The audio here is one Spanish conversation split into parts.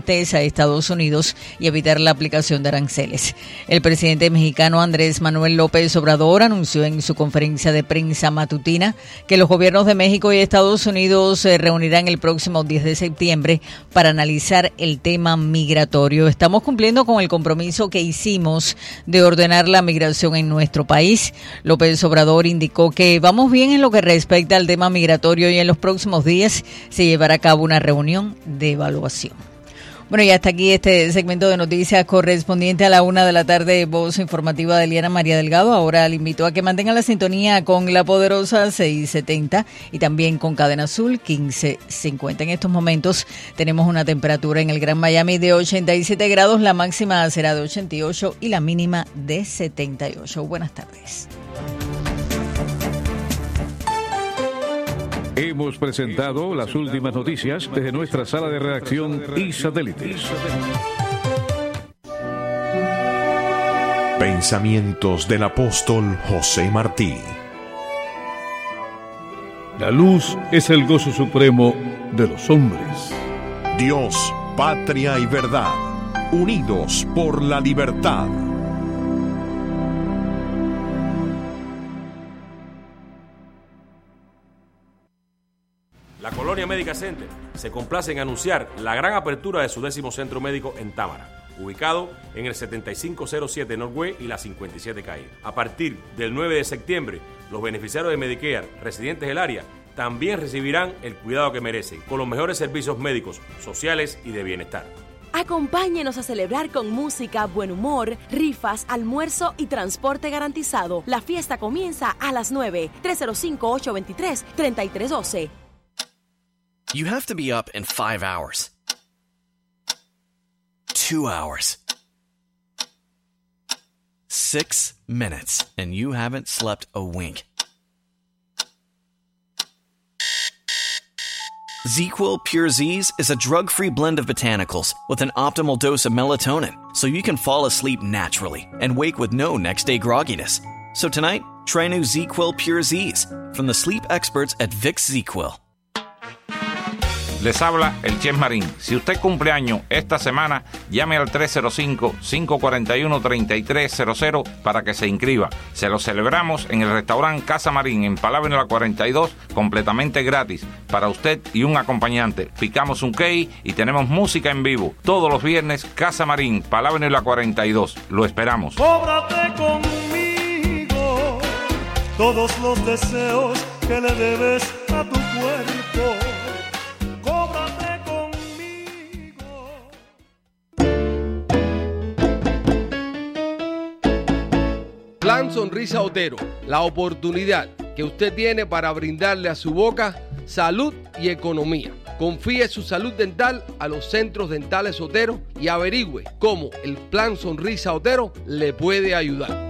a Estados Unidos y evitar la aplicación de aranceles. El presidente mexicano Andrés Manuel López Obrador anunció en su conferencia de prensa matutina que los gobiernos de México y Estados Unidos se reunirán el próximo 10 de septiembre para analizar el tema migratorio. Estamos cumpliendo con el compromiso que hicimos de ordenar la migración en nuestro país. López Obrador indicó que vamos bien en lo que respecta al tema migratorio y en los próximos días se llevará a cabo una reunión de evaluación. Bueno, y hasta aquí este segmento de noticias correspondiente a la una de la tarde, voz informativa de Eliana María Delgado. Ahora le invito a que mantenga la sintonía con la poderosa 670 y también con Cadena Azul 1550. En estos momentos tenemos una temperatura en el Gran Miami de 87 grados, la máxima será de 88 y la mínima de 78. Buenas tardes. Hemos presentado las últimas noticias desde nuestra sala de redacción y satélites. Pensamientos del apóstol José Martí. La luz es el gozo supremo de los hombres. Dios, patria y verdad, unidos por la libertad. La Colonia Médica Center se complace en anunciar la gran apertura de su décimo centro médico en Támara, ubicado en el 7507 Norway y la 57 Calle. A partir del 9 de septiembre, los beneficiarios de Medicare residentes del área también recibirán el cuidado que merecen, con los mejores servicios médicos, sociales y de bienestar. Acompáñenos a celebrar con música, buen humor, rifas, almuerzo y transporte garantizado. La fiesta comienza a las 9. 305-823-3312. You have to be up in five hours. Two hours. Six minutes, and you haven't slept a wink. ZQL Pure Z's is a drug free blend of botanicals with an optimal dose of melatonin so you can fall asleep naturally and wake with no next day grogginess. So tonight, try new ZQL Pure Z's from the sleep experts at Vicks. Les habla el Chef Marín. Si usted cumple año esta semana, llame al 305-541-3300 para que se inscriba. Se lo celebramos en el restaurante Casa Marín en Palabra la 42, completamente gratis. Para usted y un acompañante. Picamos un cake y tenemos música en vivo. Todos los viernes, Casa Marín, Palabra la 42. Lo esperamos. Cóbrate conmigo todos los deseos que le debes a tu cuerpo. Plan Sonrisa Otero, la oportunidad que usted tiene para brindarle a su boca salud y economía. Confíe su salud dental a los centros dentales Otero y averigüe cómo el Plan Sonrisa Otero le puede ayudar.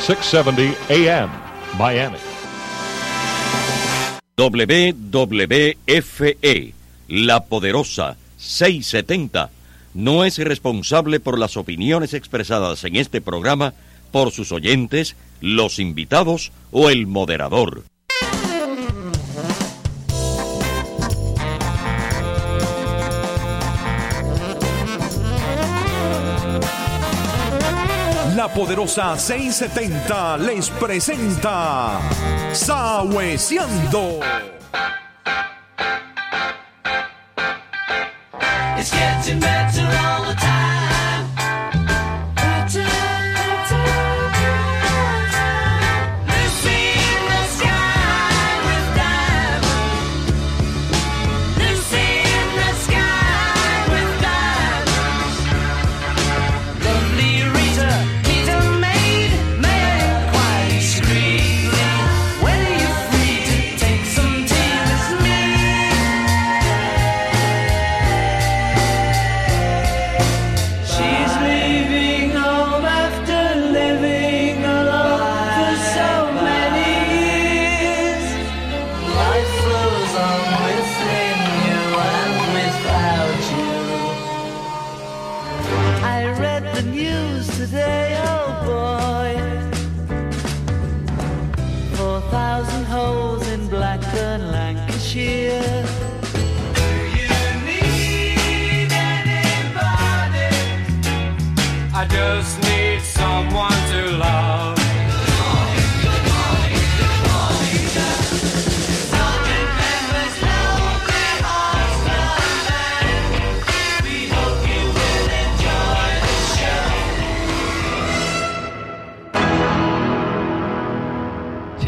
670 AM, Miami. WWFE, la poderosa 670, no es responsable por las opiniones expresadas en este programa por sus oyentes, los invitados o el moderador. Poderosa 670 les presenta Sahueciando. It's.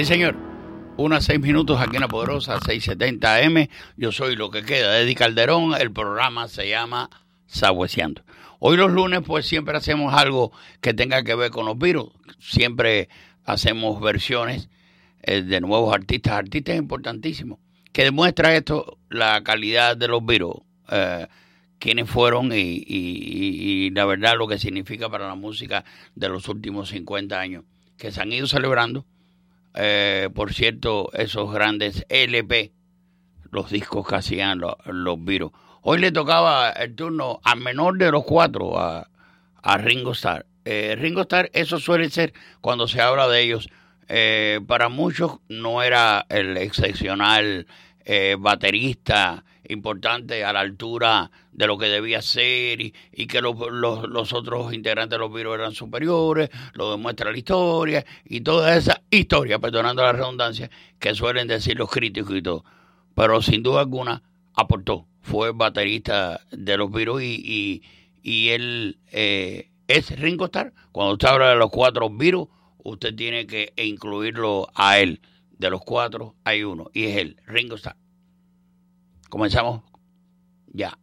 Señor. Unas seis minutos aquí en la poderosa 670 AM. Yo soy lo que queda Eddie Calderón. El programa se llama Sabueseando. Hoy los lunes, pues siempre hacemos algo que tenga que ver con los virus. Siempre hacemos versiones eh, de nuevos artistas, artistas importantísimos, que demuestra esto la calidad de los virus. Eh, quiénes fueron y- y la verdad lo que significa para la música de los últimos 50 años, que se han ido celebrando. Eh, por cierto, esos grandes LP, los discos que hacían los, los virus. Hoy le tocaba el turno al menor de los cuatro, a, a Ringo Starr. Eh, Ringo Starr, eso suele ser cuando se habla de ellos. eh, para muchos no era el excepcional eh, baterista importante a la altura de lo que debía ser y, y que los, otros integrantes de los virus eran superiores, lo demuestra la historia y toda esa historia, perdonando la redundancia, que suelen decir los críticos y todo. Pero sin duda alguna aportó, fue baterista de los virus y, y, y él eh, es Ringo Starr. Cuando usted habla de los cuatro virus, usted tiene que incluirlo a él. De los cuatro hay uno y es él, Ringo Starr. Comenzamos ya.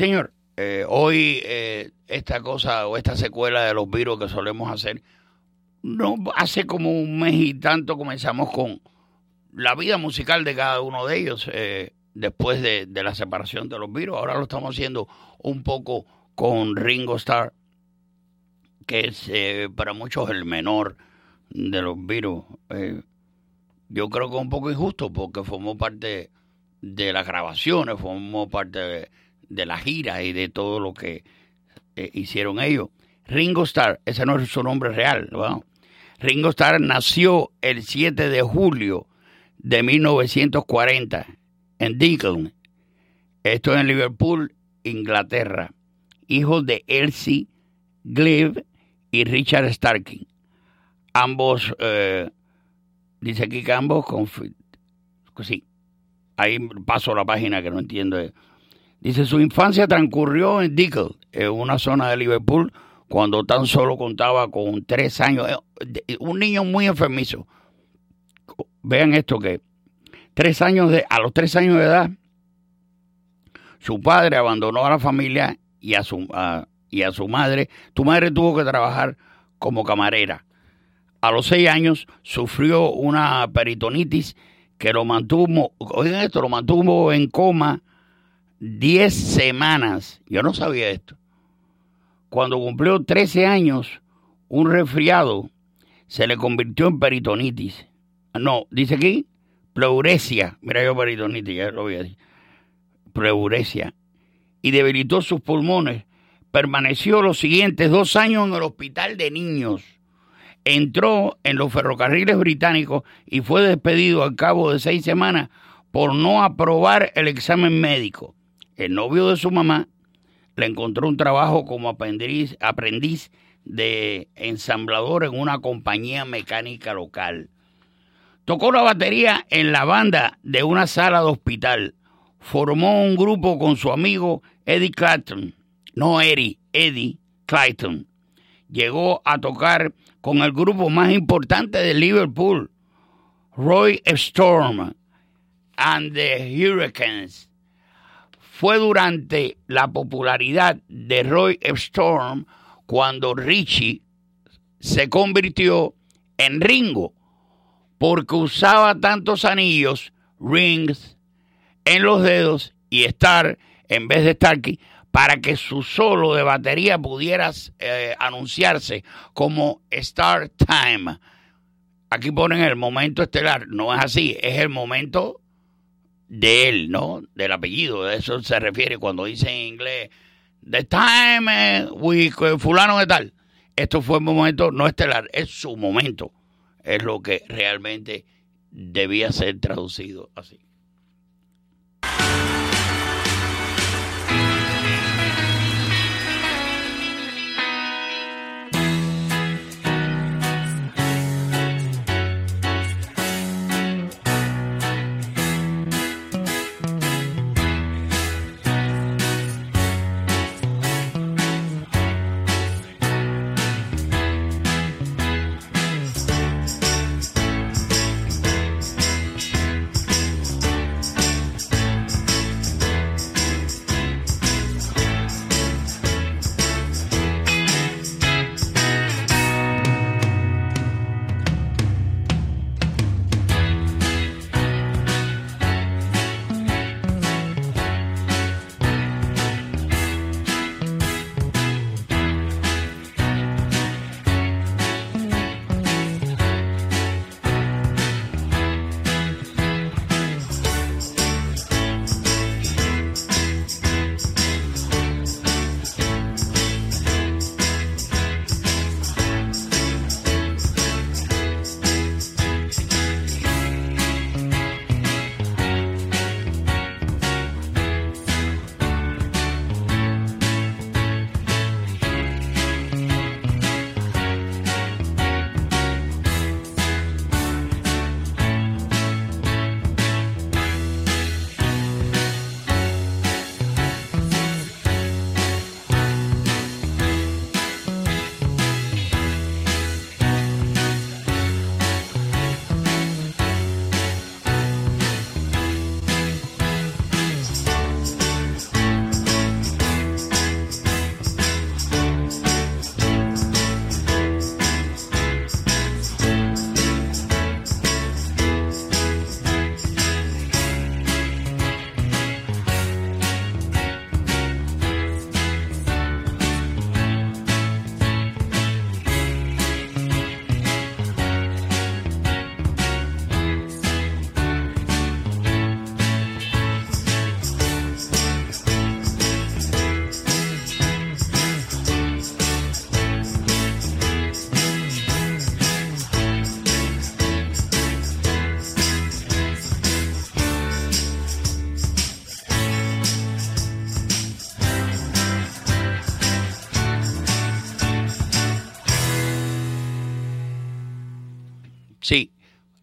Señor. Eh, hoy eh, esta cosa o esta secuela de los virus que solemos hacer, no hace como un mes y tanto comenzamos con la vida musical de cada uno de ellos eh, después de, de la separación de los virus. Ahora lo estamos haciendo un poco con Ringo Starr, que es para muchos el menor de los virus. Yo creo que es un poco injusto porque formó parte de las grabaciones, formó parte de, de la gira y de todo lo que eh, hicieron ellos. Ringo Starr, ese no es su nombre real. Ringo Starr nació el 7 de julio de 1940 en Deacon, esto en Liverpool, Inglaterra, hijo de Elsie Glebe y Richard Starking. Ambos, eh, dice aquí que ambos, confi- sí, ahí paso la página que no entiendo. Dice, su infancia transcurrió en Deacon, en una zona de Liverpool, cuando tan solo contaba con tres años. Eh, Un niño muy enfermizo. Vean esto que tres años de, a los tres años de edad, su padre abandonó a la familia y a su, a- y a su madre. Tu madre tuvo que trabajar como camarera. A los seis años sufrió una peritonitis que lo mantuvo, oigan esto, lo mantuvo en coma 10 semanas. Yo no sabía esto. Cuando cumplió 13 años, un resfriado se le convirtió en peritonitis. No, dice aquí, pleuresia. Mira yo peritonitis, ya lo voy a decir. Pleuresia. Y debilitó sus pulmones. Permaneció los siguientes dos años en el hospital de niños. Entró en los ferrocarriles británicos y fue despedido al cabo de seis semanas por no aprobar el examen médico. El novio de su mamá le encontró un trabajo como aprendiz, de ensamblador en una compañía mecánica local. Tocó la batería en la banda de una sala de hospital. Formó un grupo con su amigo Eddie Clapton. No Eddie, Eddie Clayton. Llegó a tocar con el grupo más importante de Liverpool, Roy Storm and the Hurricanes. Fue durante la popularidad de Roy Storm cuando Richie se convirtió en Ringo, porque usaba tantos anillos, rings, en los dedos y Star en vez de Starkey para que su solo de batería pudiera eh, anunciarse como Star Time. Aquí ponen el momento estelar, no es así, es el momento de él, ¿no? Del apellido, de eso se refiere cuando dice en inglés The time eh, with fulano de tal. Esto fue un momento no estelar, es su momento. Es lo que realmente debía ser traducido así.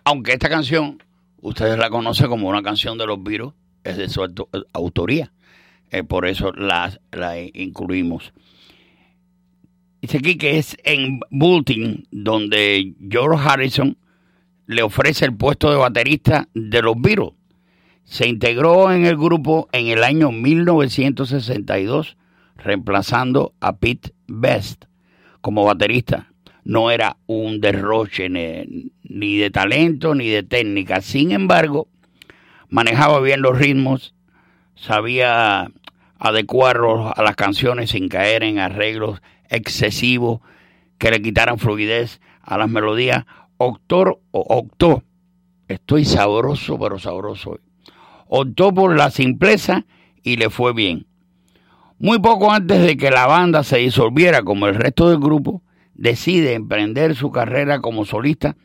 Aunque esta canción, ustedes la conocen como una canción de los Beatles, es de su auto- autoría. Eh, por eso la, la incluimos. Dice aquí que es en Bulletin donde George Harrison le ofrece el puesto de baterista de los Beatles. Se integró en el grupo en el año 1962, reemplazando a Pete Best como baterista. No era un derroche ni, de talento ni de técnica. Sin embargo, manejaba bien los ritmos, sabía adecuarlos a las canciones sin caer en arreglos excesivos que le quitaran fluidez a las melodías. Octor, optó, estoy sabroso, pero sabroso. Optó por la simpleza y le fue bien. Muy poco antes de que la banda se disolviera como el resto del grupo, decide emprender su carrera como solista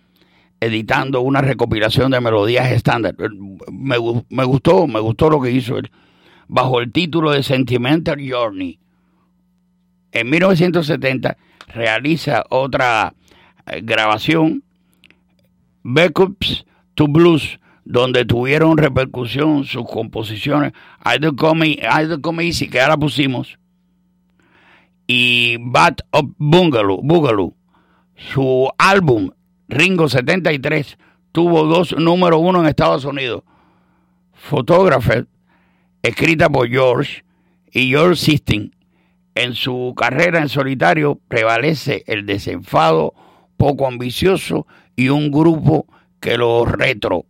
editando una recopilación de melodías estándar. Me, gu- me gustó, me gustó lo que hizo él, bajo el título de Sentimental Journey. En 1970 realiza otra eh, grabación, Backups to Blues, donde tuvieron repercusión sus composiciones I Come, I Come Easy, que la pusimos, y Bad of Boogaloo, Boogaloo. Su álbum Ringo 73 tuvo dos número uno en Estados Unidos. Photographer, escrita por George y George Sisting. En su carrera en solitario prevalece el desenfado poco ambicioso y un grupo que lo retro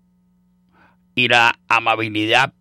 y la amabilidad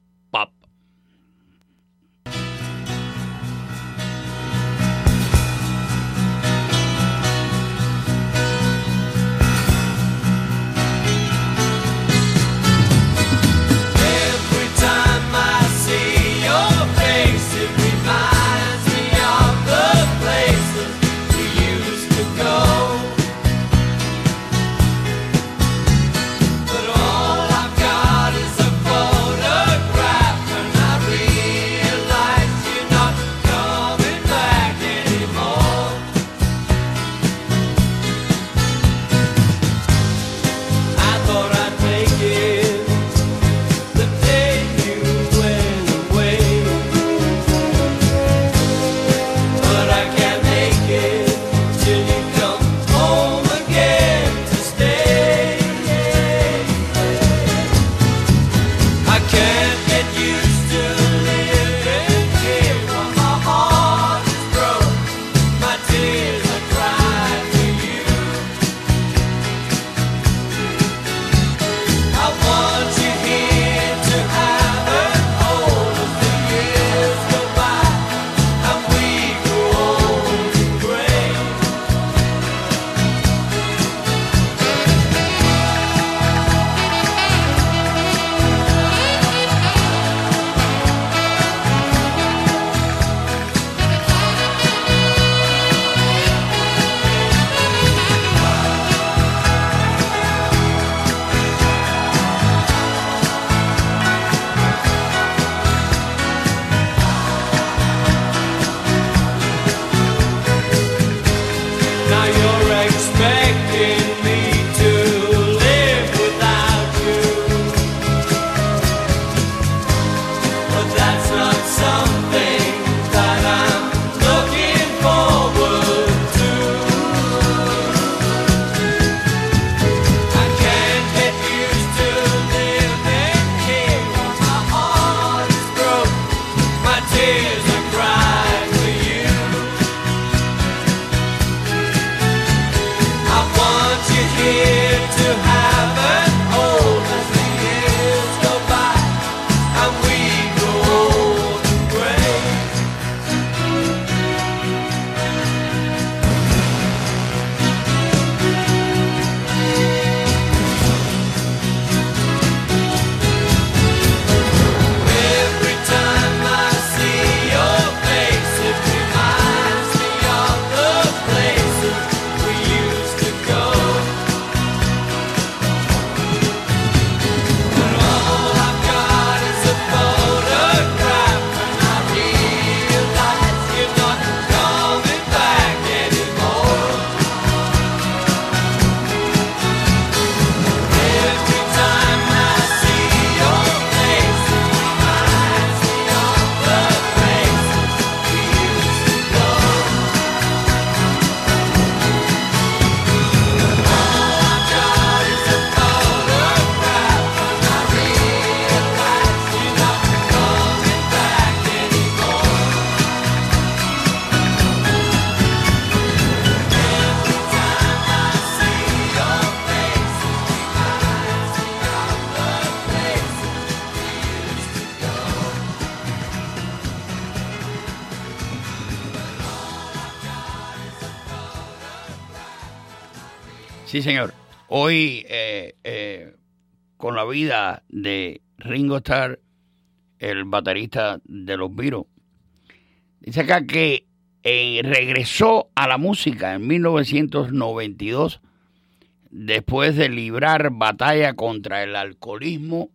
Señor. Hoy, eh, eh, con la vida de Ringo Starr, el baterista de los Beatles, dice acá que eh, regresó a la música en 1992 después de librar batalla contra el alcoholismo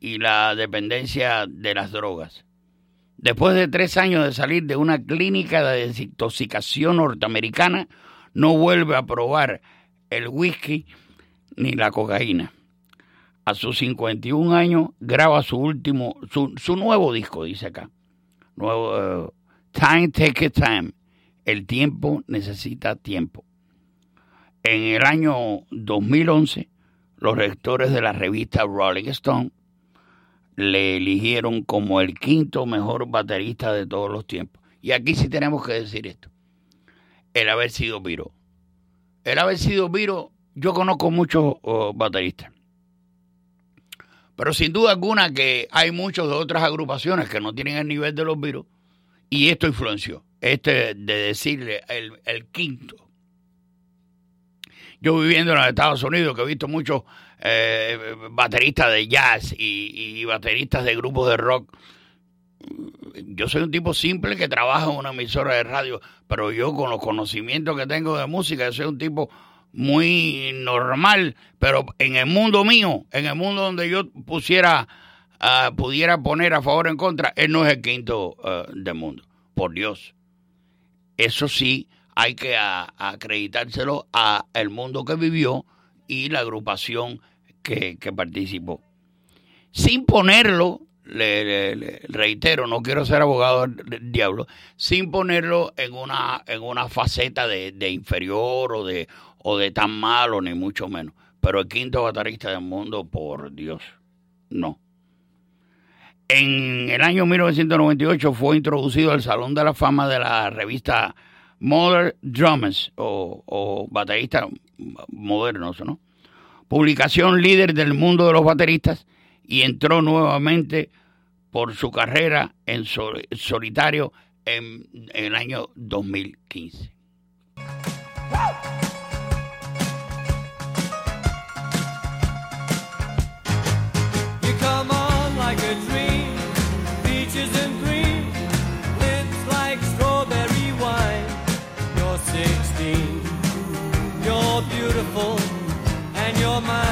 y la dependencia de las drogas. Después de tres años de salir de una clínica de desintoxicación norteamericana, no vuelve a probar el whisky ni la cocaína. A sus 51 años graba su último, su, su nuevo disco, dice acá. Nuevo, eh, Time Take Time. El tiempo necesita tiempo. En el año 2011, los rectores de la revista Rolling Stone le eligieron como el quinto mejor baterista de todos los tiempos. Y aquí sí tenemos que decir esto. El haber sido Viro. El haber sido Viro, yo conozco muchos oh, bateristas. Pero sin duda alguna que hay muchos de otras agrupaciones que no tienen el nivel de los Beatles y esto influenció. Este de decirle el, quinto. Yo viviendo en los Estados Unidos, que he visto muchos eh, bateristas de jazz y bateristas de grupos de rock. Yo soy un tipo simple que trabaja en una emisora de radio, pero yo con los conocimientos que tengo de música, yo soy un tipo muy normal, pero en el mundo mío, en el mundo donde yo pusiera, ah, pudiera poner a favor o en contra, él no es el quinto ah, del mundo, por Dios. Eso sí, hay que acreditárselo a el mundo que vivió y la agrupación que participó. Sin ponerlo, le, reitero, no quiero ser abogado del diablo, sin ponerlo en una, en una faceta de, de inferior o de, o de tan malo, ni mucho menos. Pero el quinto baterista del mundo, por Dios, no. En el año 1998 fue introducido al Salón de la Fama de la revista Modern Drummers o, o bateristas modernos, ¿no? Publicación líder del mundo de los bateristas y entró nuevamente por su carrera en sol- solitario en, el año 2015. You come on like a dream, peaches and cream, lips like strawberry wine. You're 16, you're beautiful, and you're.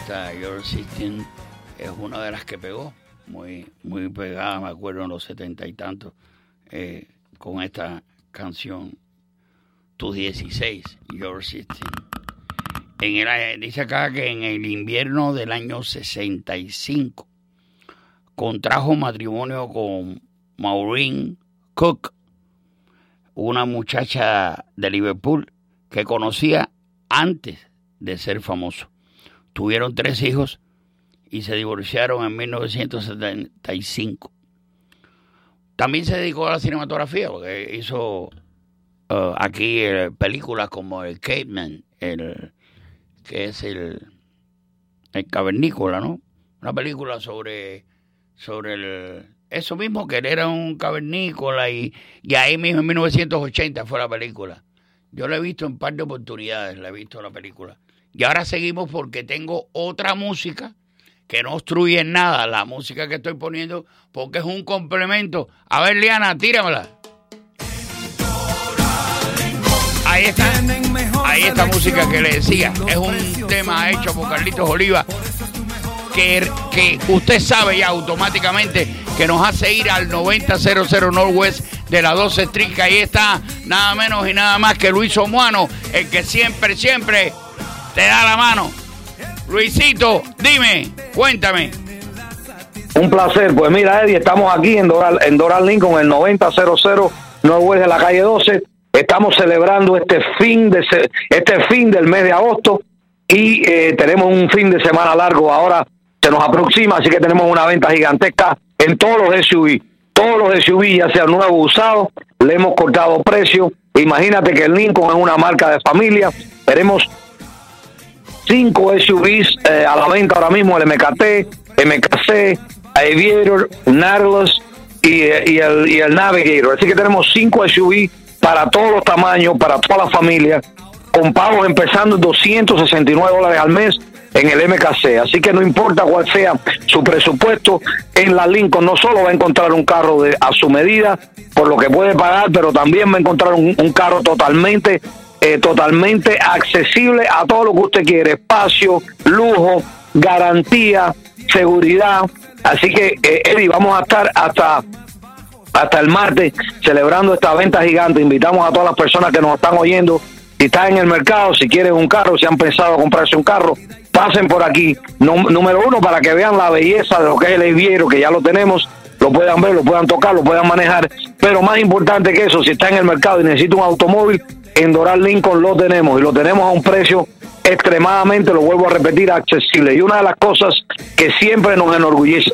Esta Your System es una de las que pegó, muy, muy pegada, me acuerdo en los setenta y tantos, eh, con esta canción, Tus 16, Your System. Dice acá que en el invierno del año 65 contrajo matrimonio con Maureen Cook, una muchacha de Liverpool que conocía antes de ser famoso. Tuvieron tres hijos y se divorciaron en 1975. También se dedicó a la cinematografía, porque hizo uh, aquí eh, películas como el Caveman, el, que es el, el cavernícola, ¿no? Una película sobre, sobre el, eso mismo, que él era un cavernícola y, y ahí mismo en 1980 fue la película. Yo la he visto en par de oportunidades, la he visto la película. Y ahora seguimos porque tengo otra música que no obstruye nada la música que estoy poniendo porque es un complemento. A ver, Liana, tíramela. Ahí está. Ahí está música que le decía. Es un tema hecho por Carlitos Oliva que, que usted sabe ya automáticamente que nos hace ir al 9000 Northwest de la 12 Street, ahí está nada menos y nada más que Luis Omuano, el que siempre, siempre te da la mano. Luisito, dime, cuéntame. Un placer. Pues mira, Eddie, estamos aquí en Doral, en Doral Lincoln, el 9000 Northwest de la calle 12. Estamos celebrando este fin de este fin del mes de agosto y eh, tenemos un fin de semana largo ahora se nos aproxima, así que tenemos una venta gigantesca en todos los SUV. Todos los SUV, ya sean nuevos usados, le hemos cortado precio. Imagínate que el Lincoln es una marca de familia. Tenemos cinco SUVs eh, a la venta ahora mismo, el MKT, MKC, Aviator, y, eh, y el, y el Navigator. Así que tenemos cinco SUV para todos los tamaños, para toda la familia, con pagos empezando en 269 dólares al mes en el MKC. Así que no importa cuál sea su presupuesto, en la Lincoln no solo va a encontrar un carro de, a su medida, por lo que puede pagar, pero también va a encontrar un, un carro totalmente eh, totalmente accesible a todo lo que usted quiere, espacio, lujo, garantía, seguridad. Así que, eh, Eddie, vamos a estar hasta hasta el martes celebrando esta venta gigante. Invitamos a todas las personas que nos están oyendo. Si están en el mercado, si quieren un carro, si han pensado comprarse un carro, pasen por aquí. Nú- número uno, para que vean la belleza de lo que es el Eviero, que ya lo tenemos, lo puedan ver, lo puedan tocar, lo puedan manejar. Pero más importante que eso, si está en el mercado y necesita un automóvil, en Doral Lincoln lo tenemos y lo tenemos a un precio extremadamente, lo vuelvo a repetir, accesible. Y una de las cosas que siempre nos, enorgullece,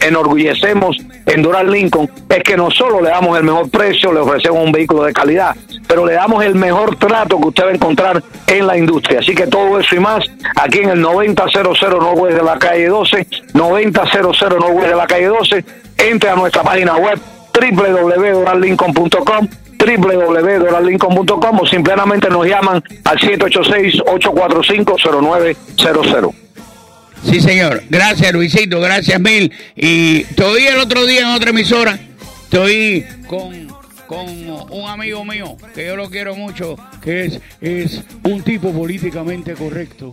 enorgullecemos en Doral Lincoln es que no solo le damos el mejor precio, le ofrecemos un vehículo de calidad, pero le damos el mejor trato que usted va a encontrar en la industria. Así que todo eso y más aquí en el 9000 Northwest de la calle 12, 9000 Northwest de la calle 12. Entre a nuestra página web www.dorallincoln.com www.dorallincoln.com o simplemente nos llaman al 786-845-0900. Sí, señor. Gracias, Luisito. Gracias mil. Y te oí el otro día en otra emisora. Te oí con, con un amigo mío que yo lo quiero mucho, que es, es un tipo políticamente correcto.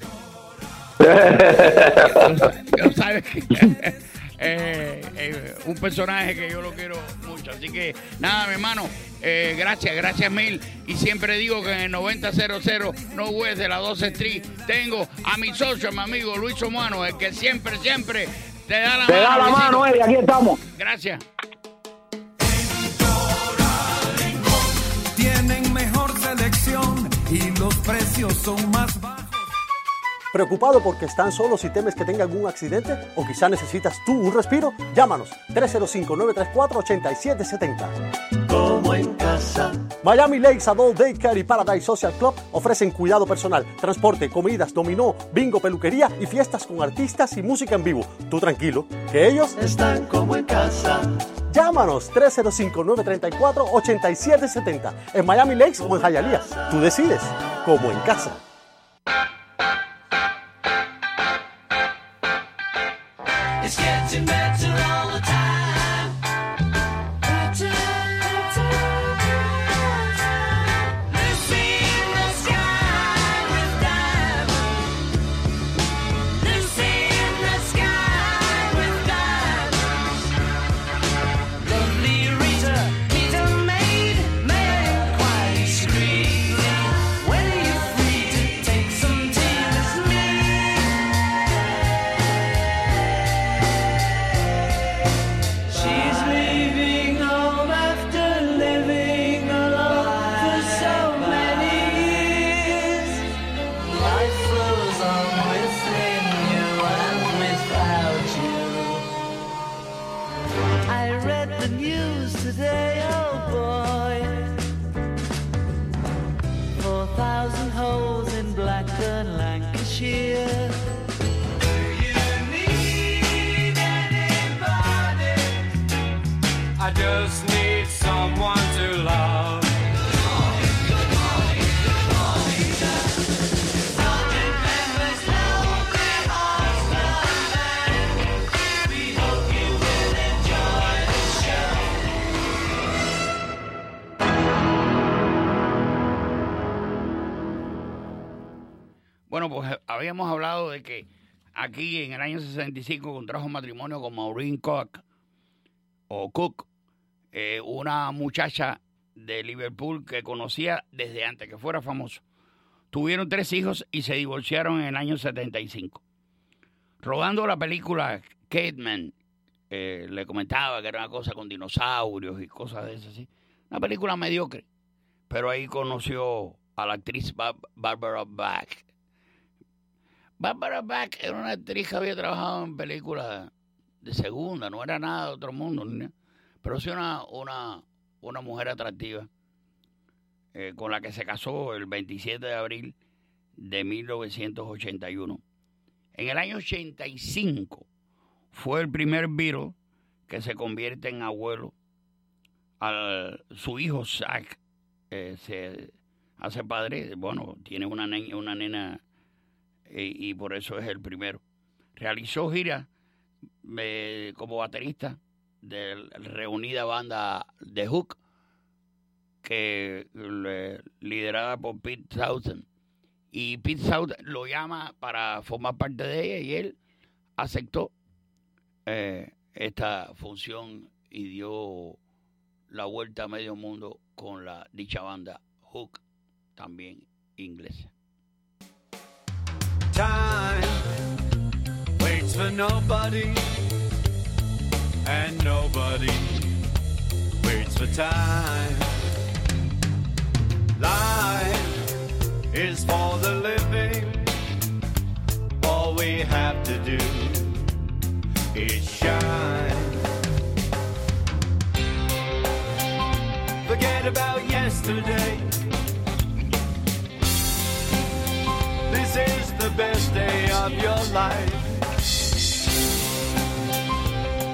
Yo sabes que eh, eh, un personaje que yo lo quiero mucho. Así que nada, mi hermano, eh, gracias, gracias mil. Y siempre digo que en el 9000 No West de la 12 Street tengo a mi socio, a mi amigo Luis Omano, el que siempre, siempre te da la Te mano. da la Luisito. mano, Eddie, aquí estamos. Gracias. Tienen mejor selección y los precios son más bajos. ¿Preocupado porque están solos y temes que tengan algún accidente? ¿O quizá necesitas tú un respiro? Llámanos 305-934-8770. Como en casa. Miami Lakes Adult Daycare y Paradise Social Club ofrecen cuidado personal, transporte, comidas, dominó, bingo, peluquería y fiestas con artistas y música en vivo. Tú tranquilo, que ellos Están como en casa. Llámanos 305-934-8770 en Miami Lakes o en Hialeah. Tú decides, como en casa. It's getting better aquí en el año 65 contrajo matrimonio con Maureen Cook, o Cook, eh, una muchacha de Liverpool que conocía desde antes que fuera famoso. Tuvieron tres hijos y se divorciaron en el año 75. Rodando la película Caveman, eh, le comentaba que era una cosa con dinosaurios y cosas de esas así. Una película mediocre. Pero ahí conoció a la actriz Bar- Barbara Bach. Barbara Bach era una actriz que había trabajado en películas de segunda, no era nada de otro mundo, nada. pero sí una, una, una mujer atractiva eh, con la que se casó el 27 de abril de 1981. En el año 85 fue el primer Beatle que se convierte en abuelo. Al, su hijo Zach eh, se hace padre, bueno, tiene una, ne- una nena y por eso es el primero. Realizó gira eh, como baterista de la reunida banda The Hook, que liderada por Pete Townsend. Y Pete Townsend lo llama para formar parte de ella y él aceptó eh, esta función y dio la vuelta a medio mundo con la dicha banda Hook, también inglesa. Time waits for nobody, and nobody waits for time. Life is for the living. All we have to do is shine. Forget about yesterday. The best day of your life.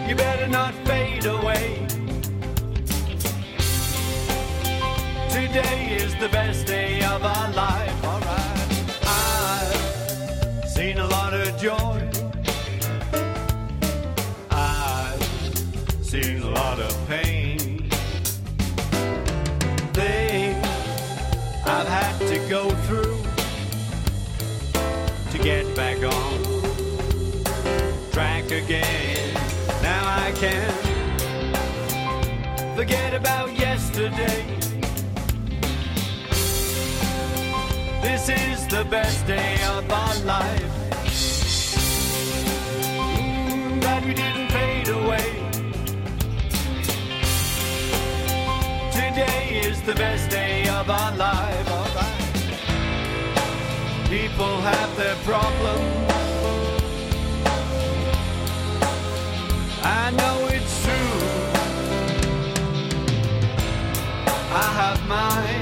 You better not fade away. Today is the best day of our life, alright. I've seen a lot of joy. I've seen a lot of pain. Things I've had to go get back on track again. Now I can forget about yesterday. This is the best day of our life. Mm, Glad we didn't fade away. Today is the best day of our life. People have their problems. I know it's true. I have mine.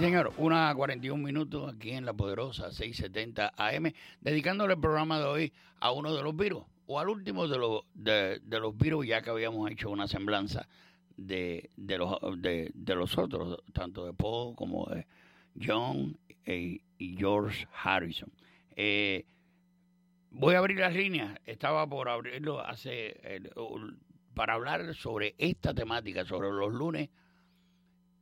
Señor, una 41 minutos aquí en La Poderosa 670 AM, dedicándole el programa de hoy a uno de los virus, o al último de los, de, los virus, ya que habíamos hecho una semblanza de, de, los, de, de los otros, tanto de Paul como de John eh, y George Harrison. Eh, voy a abrir las líneas, estaba por abrirlo hace eh, para hablar sobre esta temática, sobre los lunes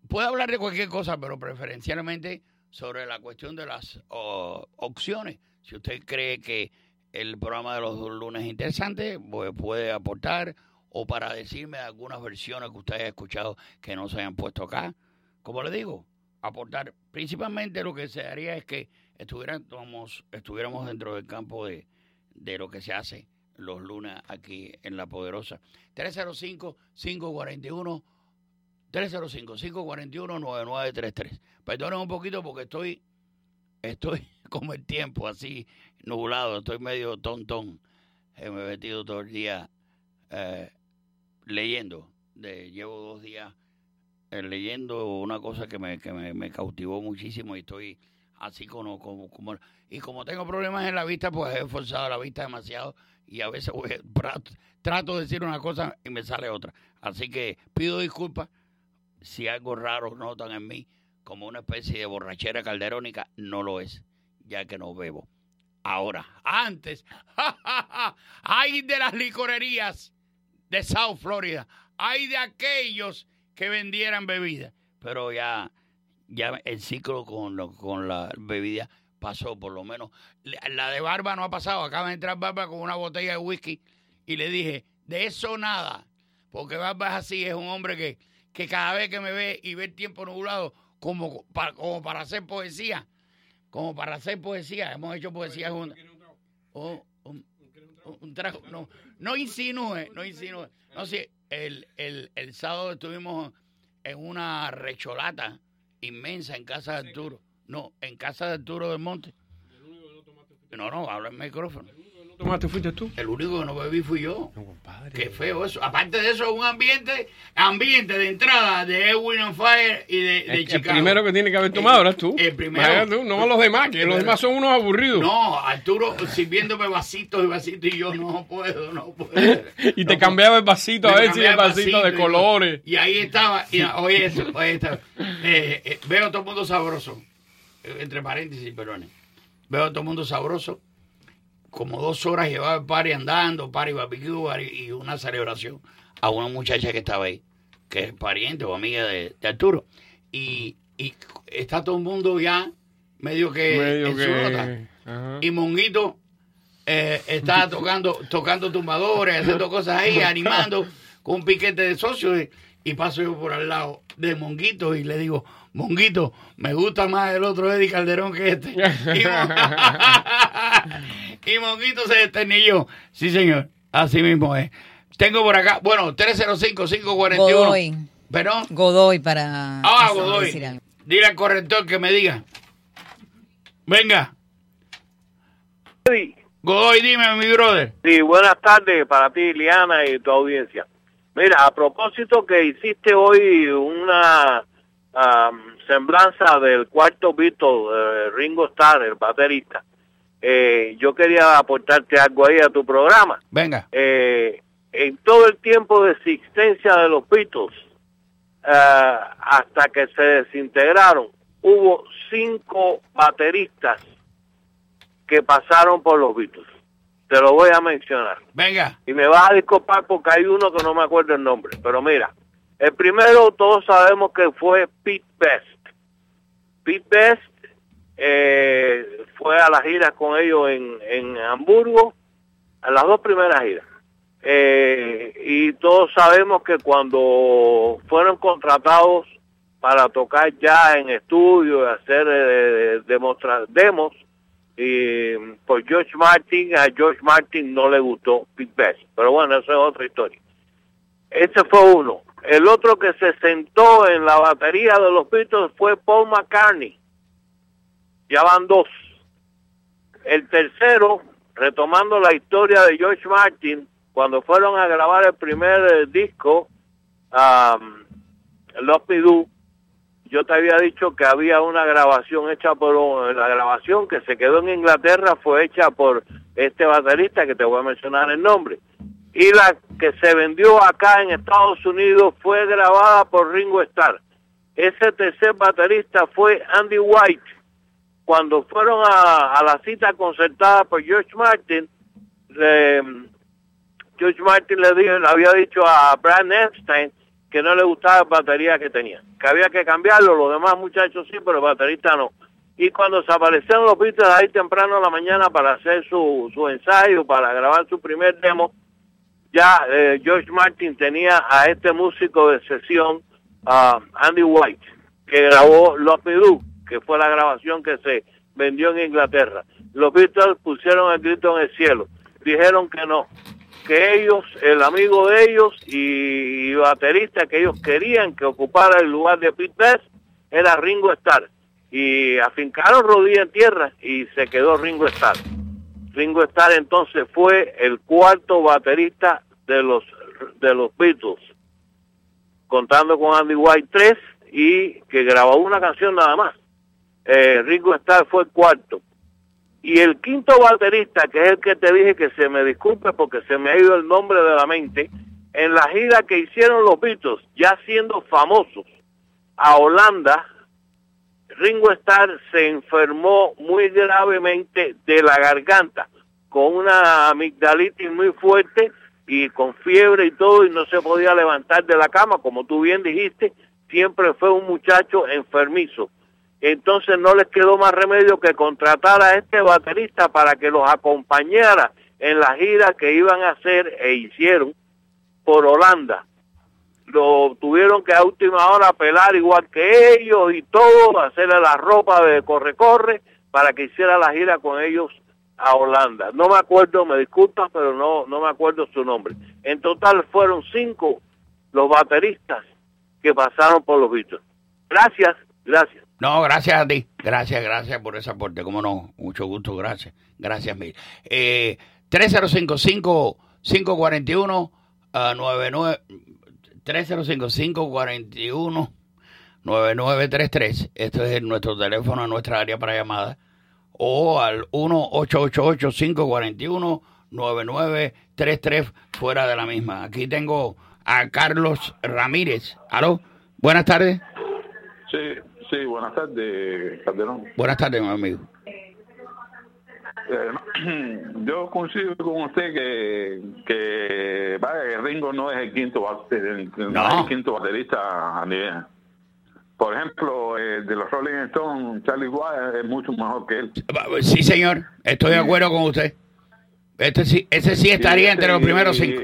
puede hablar de cualquier cosa, pero preferencialmente sobre la cuestión de las opciones. Si usted cree que el programa de los lunes es interesante, pues puede aportar o para decirme algunas versiones que usted haya escuchado que no se hayan puesto acá. Como le digo, aportar. Principalmente lo que se haría es que estuviéramos, estuviéramos dentro del campo de, de lo que se hace los lunes aquí en La Poderosa. 305-541. 305-541-9933. Perdonen un poquito porque estoy, estoy como el tiempo así nublado, estoy medio tontón. Eh, me he metido todo el día eh, leyendo. De, llevo dos días eh, leyendo una cosa que, me, que me, me cautivó muchísimo y estoy así como, como, como... Y como tengo problemas en la vista, pues he forzado la vista demasiado y a veces trato, trato de decir una cosa y me sale otra. Así que pido disculpas si algo raro notan en mí, como una especie de borrachera calderónica, no lo es, ya que no bebo. Ahora, antes, hay de las licorerías de South Florida, hay de aquellos que vendieran bebidas, pero ya, ya el ciclo con, lo- con la bebida pasó, por lo menos. La la de Barba no ha pasado, acaba de entrar Barba con una botella de whisky y le dije, de eso nada, porque Barba es así, es un hombre que, que cada vez que me ve y ve el tiempo nublado, como para, como para hacer poesía, como para hacer poesía, hemos hecho poesía juntos. Oh, un, un- un trago, no, no insinúe, no insinúe. No sé, el, el, el sábado estuvimos en una recholata inmensa en casa de Arturo. No, en casa de Arturo del Monte. No, no, habla en micrófono. Tomaste fuiste tú? El único que no bebí fui yo. Qué feo eso. Aparte de eso, un ambiente, ambiente de entrada de Edwin on Fire y de, de El, el Chicago. primero que tiene que haber tomado eras tú. El primero. Tú, no los demás, que los demás son unos aburridos. No, Arturo sirviéndome vasitos y vasitos y yo no puedo, no puedo. Y te cambiaba el vasito a ver si el vasito de colores. Y ahí estaba, y, oye esto, oye esto. Eh, eh, veo a todo el mundo sabroso, eh, entre paréntesis, perdone. Veo a todo el mundo sabroso. Como dos horas llevaba el party andando, party barbecue party, y una celebración a una muchacha que estaba ahí, que es pariente o amiga de, de Arturo. Y, y está todo el mundo ya medio que Medio en su nota. ajá. Y Monguito eh, está tocando, tocando tumbadores, haciendo cosas ahí, animando con un piquete de socios. Y, y paso yo por al lado de Monguito y le digo, Monguito, me gusta más el otro Eddie Calderón que este. Y, Mon- y Monguito se desternilló. Sí, señor, así mismo es. Tengo por acá, bueno, 305-541. Godoy. ¿Perdón? Godoy para Ah, decir Godoy. algo. Dile al corrector que me diga. Venga. Godoy, dime, mi brother. Sí, buenas tardes para ti, Liana, y tu audiencia. Mira, a propósito que hiciste hoy una am, semblanza del cuarto Beatle, eh, Ringo Starr, el baterista, eh, yo quería aportarte algo ahí a tu programa. Venga. Eh, en todo el tiempo de existencia de los Beatles, eh, hasta que se desintegraron, hubo cinco bateristas que pasaron por los Beatles. Te lo voy a mencionar. Venga. Y me vas a disculpar porque hay uno que no me acuerdo el nombre. Pero mira, el primero todos sabemos que fue Pete Best. Pete Best eh, fue a las giras con ellos en, en Hamburgo, a las dos primeras giras. Eh, y todos sabemos que cuando fueron contratados para tocar ya en estudio y hacer eh, demos, y por George Martin, a George Martin no le gustó Big Best. Pero bueno, eso es otra historia. Ese fue uno. El otro que se sentó en la batería de los Beatles fue Paul McCartney. Ya van dos. El tercero, retomando la historia de George Martin, cuando fueron a grabar el primer eh, disco, um, Me Do, yo te había dicho que había una grabación hecha por la grabación que se quedó en Inglaterra fue hecha por este baterista que te voy a mencionar el nombre y la que se vendió acá en Estados Unidos fue grabada por Ringo Starr. Ese tercer baterista fue Andy White. Cuando fueron a, la cita concertada por George Martin, le- George Martin le, dijo, le había dicho a Brian Epstein que no le gustaba la batería que tenía, que había que cambiarlo, los demás muchachos sí, pero el baterista no. Y cuando se aparecieron los Beatles ahí temprano en la mañana para hacer su, su ensayo, para grabar su primer demo, ya eh, George Martin tenía a este músico de sesión, a Andy White, que grabó Los Pidú, que fue la grabación que se vendió en Inglaterra. Los Beatles pusieron el grito en el cielo, dijeron que no, que ellos, el amigo de ellos y, y baterista que ellos querían que ocupara el lugar de Pete Best era Ringo Starr. Y afincaron rodilla en tierra y se quedó Ringo Starr. Ringo Starr entonces fue el cuarto baterista de los de los Beatles, contando con Andy White tres y que grabó una canción nada más. Eh, Ringo Starr fue el cuarto. Y el quinto baterista, que es el que te dije que se me disculpe porque se me ha ido el nombre de la mente, en la gira que hicieron los Beatles, ya siendo famosos, a Holanda, Ringo Starr se enfermó muy gravemente de la garganta, con una amigdalitis muy fuerte y con fiebre y todo, y no se podía levantar de la cama, como tú bien dijiste, siempre fue un muchacho enfermizo. Entonces no les quedó más remedio que contratar a este baterista para que los acompañara en la gira que iban a hacer e hicieron por Holanda lo tuvieron que a última hora pelar igual que ellos y todo, hacerle la ropa de corre-corre para que hiciera la gira con ellos a Holanda. No me acuerdo, me disculpas, pero no, no me acuerdo su nombre. En total fueron cinco los bateristas que pasaron por los Beatles. Gracias, gracias. No, gracias a ti. Gracias, gracias por ese aporte. Cómo no, mucho gusto, gracias. Gracias mil. Eh, 305-541 ah, 99 305-541-9933. Esto es nuestro teléfono, nuestra área para llamadas. O al 1-888-541-9933 fuera de la misma. Aquí tengo a Carlos Ramírez. ¿Aló? Buenas tardes. Sí, sí, buenas tardes, Calderón. Buenas tardes, mi amigo. Eh, yo coincido con usted que, que vaya, Ringo no es el quinto, bate- no es el quinto baterista a nivel. Por ejemplo, eh, de los Rolling Stones, Charlie Watts es mucho mejor que él. Sí, señor. Estoy de acuerdo con usted. Este sí, ese sí estaría entre los este- primeros cinco.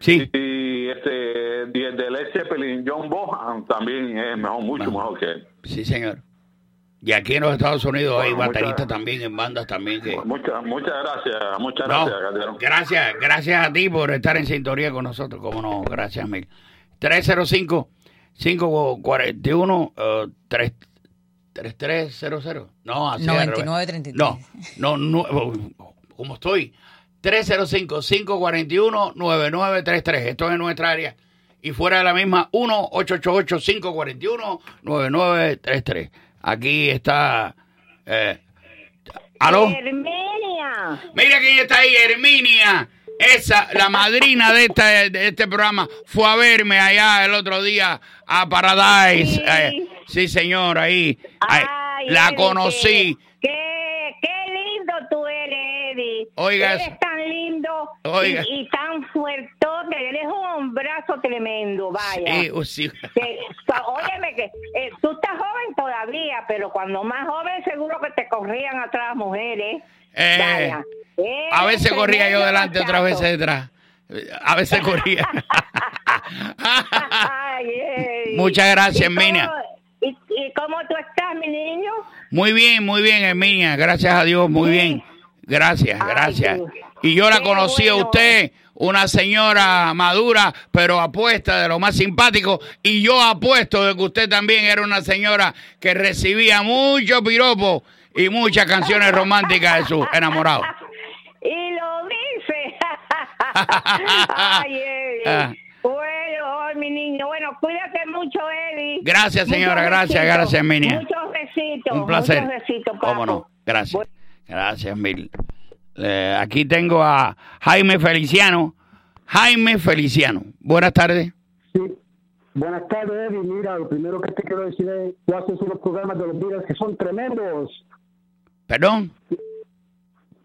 Sí. Y este, y el de Led Zeppelin, John Bonham, también es mejor, mucho mejor que él. Sí, señor. Y aquí en los Estados Unidos hay bateristas muchas- también en bandas también que... Muchas, muchas gracias, muchas No, gracias, Calderón. gracias, gracias a ti por estar en sintonía con nosotros. Cómo no, gracias mil. 305-541 eh, tres- 3300. No, así al revés. 9933. No, no, no, ¿cómo estoy? 305-541-9933. Esto es en nuestra área. Y fuera de la misma, 1-888-541-9933. Aquí está. Eh, ¿Aló? Herminia. Mira quién está ahí, Herminia. Esa, la madrina de este, de este programa, fue a verme allá el otro día a Paradise. Sí. Eh, sí, señor, ahí. Ay, la Eddie, conocí. Qué, qué, lindo tú eres, Eddie. Oiga, Eres tan lindo Oiga. Y, y tan fuertote. Eres un hombrazo tremendo, vaya. Sí, uh, sí. Que- óyeme que eh, tú estás joven todavía, pero cuando más joven seguro que te corrían atrás mujeres. Eh, Vaya. Eres a veces corría yo delante, otras veces detrás. A veces corría. Muchas gracias, ¿Y cómo- Herminia. ¿Y, ¿Y cómo tú estás, mi niño? Muy bien, muy bien, Herminia. Gracias a Dios, muy bien. Gracias, gracias. Y yo la conocí a usted, una señora madura, pero apuesta de lo más simpático. Y yo apuesto de que usted también era una señora que recibía mucho piropo y muchas canciones románticas de sus enamorados. Y lo dice. Ay, Eddie. Ah. Bueno, mi niño. Bueno, cuídate mucho, Eddie. Gracias, señora, Muchos gracias, besitos, gracias, Minia. Muchos besitos. Un placer. Muchos besitos, ¿Cómo no? Gracias. Gracias, mil. Eh, aquí tengo a Jaime Feliciano. Jaime Feliciano. Buenas tardes. Buenas tardes, Eddie. Mira, lo primero que te quiero decir es, tú haces unos programas de los Beatles que son tremendos. Perdón.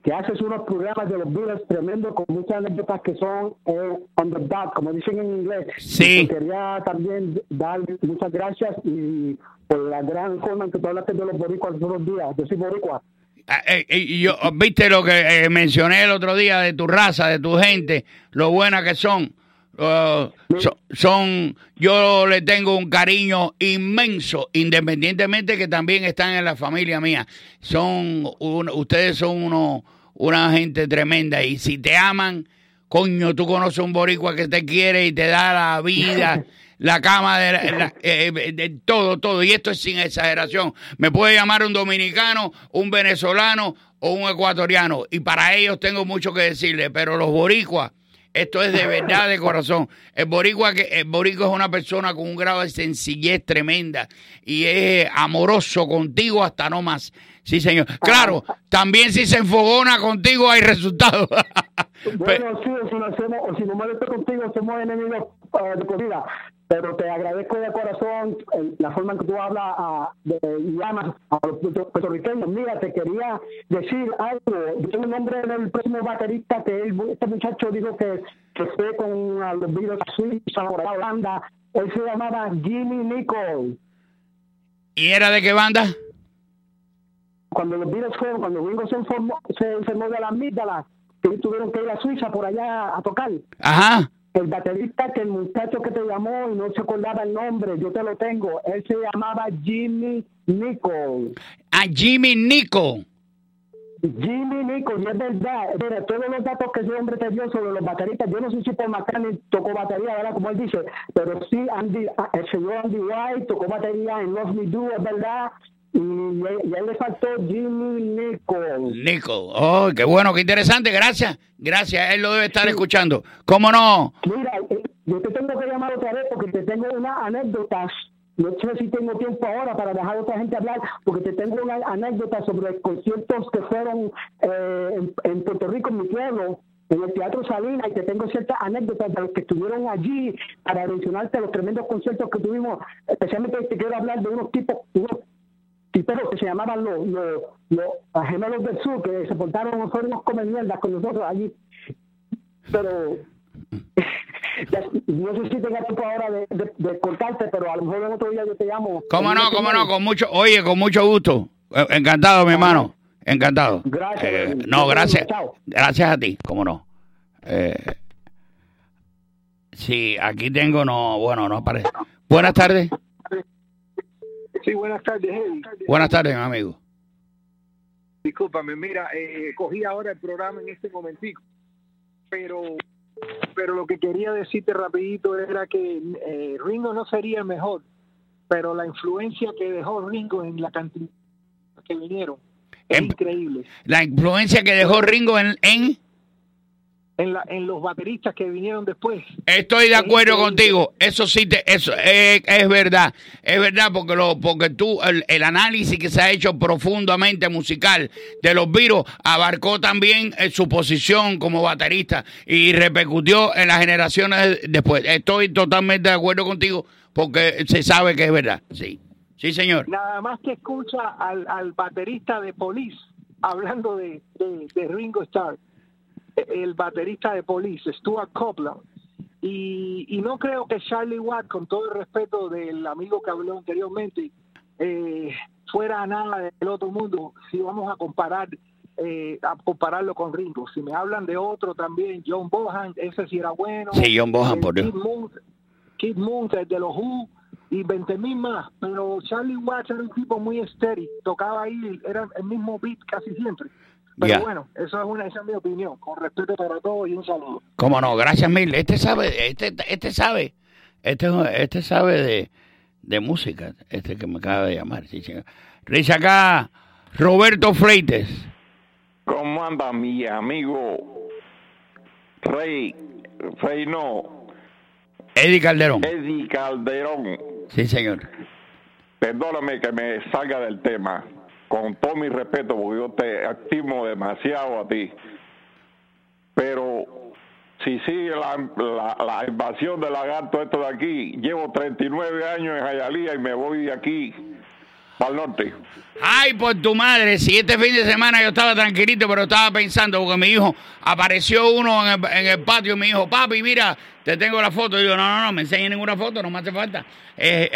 Que haces unos programas de los Beatles tremendos con muchas anécdotas que son eh, on the como dicen en inglés. Sí. Quería también dar muchas gracias y por la gran forma en que tú hablaste de los boricuas los otros días. Yo soy boricua. Ah, eh, eh, yo, viste lo que eh, mencioné el otro día de tu raza, de tu gente, lo buena que son. Uh, so- son, yo le tengo un cariño inmenso, independientemente que también están en la familia mía. Son, un- ustedes son uno, una gente tremenda y si te aman, coño, tú conoces un boricua que te quiere y te da la vida. La cama de, la- la- eh, eh, de todo, todo. Y esto es sin exageración. Me puede llamar un dominicano, un venezolano o un ecuatoriano. Y para ellos tengo mucho que decirle. Pero los boricuas, esto es de verdad de corazón. El boricua, que, el boricua es una persona con un grado de sencillez tremenda y es amoroso contigo hasta no más. Sí, señor. Claro, también si se enfogona contigo hay resultados. Bueno, sí, si no, hacemos, o si no molesto contigo, somos enemigos eh, de comida. Pero te agradezco de corazón eh, la forma en que tú hablas ah, de, y amas a los puerto- puertorriqueños. Mira, te quería decir algo. Yo tengo el nombre del próximo baterista que él, este muchacho dijo que, que fue con ah, los a Suiza, por Holanda. Él se llamaba Jimmy Nicol. ¿Y era de qué banda? Cuando los Beatles fueron, cuando Ringo se enfermó, se enfermó de la amígdala, que tuvieron que ir a Suiza por allá a tocar. Ajá. El baterista que el muchacho que te llamó y no se acordaba el nombre, yo te lo tengo. Él se llamaba Jimmy Nicol. A Jimmy Nicol. Jimmy Nicol, y es verdad. Mira, todos los datos que ese hombre te dio sobre los bateristas, yo no sé si Paul McCartney tocó batería, ¿verdad? Como él dice, pero sí, Andy, ah, el señor Andy White tocó batería en Love Me Do, es verdad. Y, y a él le faltó Jimmy Nicol. Nicol. Oh, qué bueno, qué interesante. Gracias. Gracias. Él lo debe estar escuchando. ¿Cómo no? Mira, eh, yo te tengo que llamar otra vez porque te tengo unas anécdotas. No sé si tengo tiempo ahora para dejar a otra gente hablar, porque te tengo una anécdota sobre conciertos que fueron eh, en, en Puerto Rico, en mi pueblo, en el Teatro Salinas, y te tengo ciertas anécdotas de los que estuvieron allí para mencionarte los tremendos conciertos que tuvimos. Especialmente te quiero hablar de unos tipos, unos tiperos que se llamaban los, los, los gemelos del sur, que se portaron, fueron unos come mierdas con nosotros allí. Pero no sé si tenga tiempo ahora de, de, de cortarte, pero a lo mejor en otro día yo te llamo. ¿Cómo no? ¿Cómo no? Con mucho, oye, con mucho gusto. Eh, Encantado, mi hermano. Encantado. Gracias. Eh, no, gracias. Gracias a ti, cómo no. Eh, sí, aquí tengo, no, bueno, no aparece. Buenas tardes. Sí, buenas tardes, Eddie. Buenas tardes, mi amigo. Discúlpame, mira, eh, cogí ahora el programa en este momentico, pero pero lo que quería decirte rapidito era que eh, Ringo no sería el mejor, pero la influencia que dejó Ringo en la cantidad que vinieron es increíble. La influencia que dejó Ringo en, en En, la, en los bateristas que vinieron después. Estoy de acuerdo contigo. Eso sí, te, eso es, es verdad. Es verdad porque lo, porque tú el, el análisis que se ha hecho profundamente musical de los virus abarcó también eh, su posición como baterista y repercutió en las generaciones después. Estoy totalmente de acuerdo contigo porque se sabe que es verdad. Sí, sí, señor. Nada más que escucha al, al baterista de Police hablando de, de, de Ringo Starr, el baterista de Police, Stuart Copeland, y, y no creo que Charlie Watt, con todo el respeto del amigo que habló anteriormente, eh, fuera nada del otro mundo si vamos a comparar eh, a compararlo con Ringo. Si me hablan de otro también, John Bohan, ese sí era bueno. Sí, John Bonham, Eh, por Dios. Kid Moon, Kid Moon, el de los Who, y 20 mil más. Pero Charlie Watts era un tipo muy estéril, tocaba ahí, era el mismo beat casi siempre. Pero bueno, eso es, una, esa es mi opinión. Con respeto para todos y un saludo. ¿Cómo no? Gracias mil. Este sabe, este, este sabe, este, este sabe de, de música, este que me acaba de llamar. Sí, señor. Dice acá Roberto Freites. ¿Cómo anda mi amigo Rey? Rey no. Eddie Calderón. Eddie Calderón. Sí, señor. Perdóname que me salga del tema. Con todo mi respeto, porque yo te estimo demasiado a ti. Pero si sigue la, la, la invasión de lagarto esto de aquí, llevo 39 años en Jayalía y me voy de aquí para el norte. Ay, por tu madre, si este fin de semana yo estaba tranquilito, pero estaba pensando, porque mi hijo, apareció uno en el, en el patio y me dijo, papi, mira, te tengo la foto. Y yo, no, no, no, me enseñe ninguna foto, no me hace falta. Eh,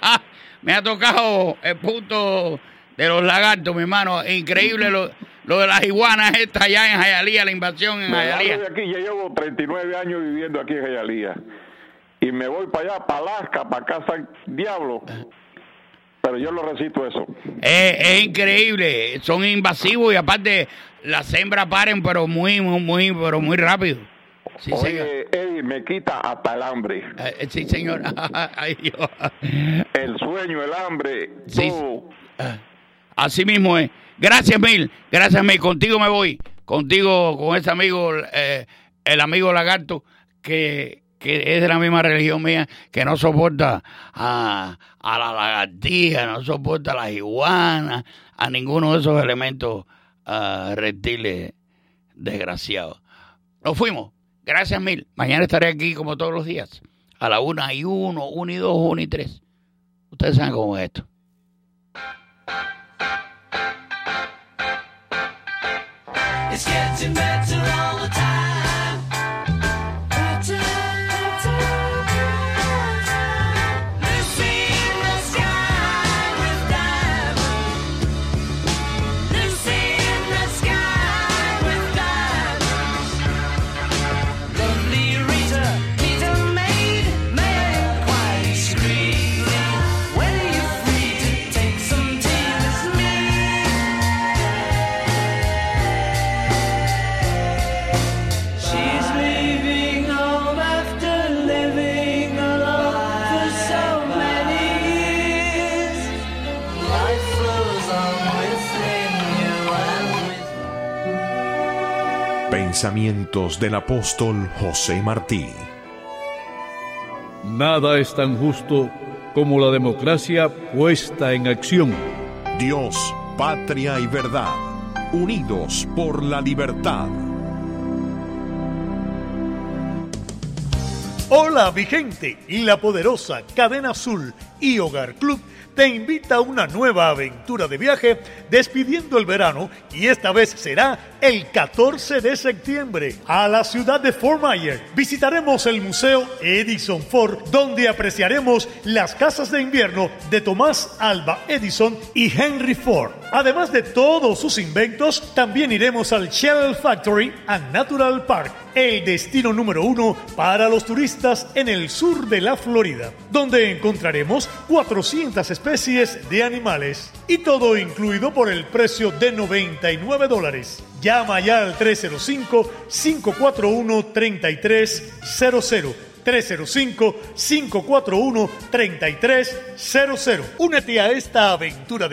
me ha tocado el punto de los lagartos, mi hermano. Increíble lo, lo de las iguanas estas allá en Jayalía, la invasión en Jayalía. de aquí, llevo 39 años viviendo aquí en Jayalía. Y me voy para allá, para Alaska, para casa Diablo. Pero yo lo resisto eso. Es, es increíble, son invasivos y aparte las hembras paren, pero muy, muy, muy, pero muy rápido. Sí, señor. Oye, Eddie, me quita hasta el hambre. Eh, sí, señor. Ay. El sueño, el hambre, Sí. todo. Así mismo es. Gracias mil, gracias mil. Contigo me voy. Contigo, con ese amigo, eh, el amigo lagarto, que, que es de la misma religión mía, que no soporta a, a la lagartija, no soporta a las iguanas, a ninguno de esos elementos ah, reptiles desgraciados. Nos fuimos. Gracias mil. Mañana estaré aquí como todos los días. A la una y uno, una y dos, una y tres. Ustedes saben cómo es esto. It's getting better all the time. Pensamientos del apóstol José Martí. Nada es tan justo como la democracia puesta en acción. Dios, patria y verdad, unidos por la libertad. Hola mi gente, la poderosa Cadena Azul y Hogar Club te invita a una nueva aventura de viaje despidiendo el verano y esta vez será el 14 de septiembre a la ciudad de Fort Myers. Visitaremos el Museo Edison Ford donde apreciaremos las casas de invierno de Tomás Alba Edison y Henry Ford. Además de todos sus inventos, también iremos al Shell Factory and Natural Park, el destino número uno para los turistas en el sur de la Florida, donde encontraremos 400 especies de animales y todo incluido por el precio de 99 dólares. Llama ya al 305-541-3300. 305-541-3300. Únete a esta aventura de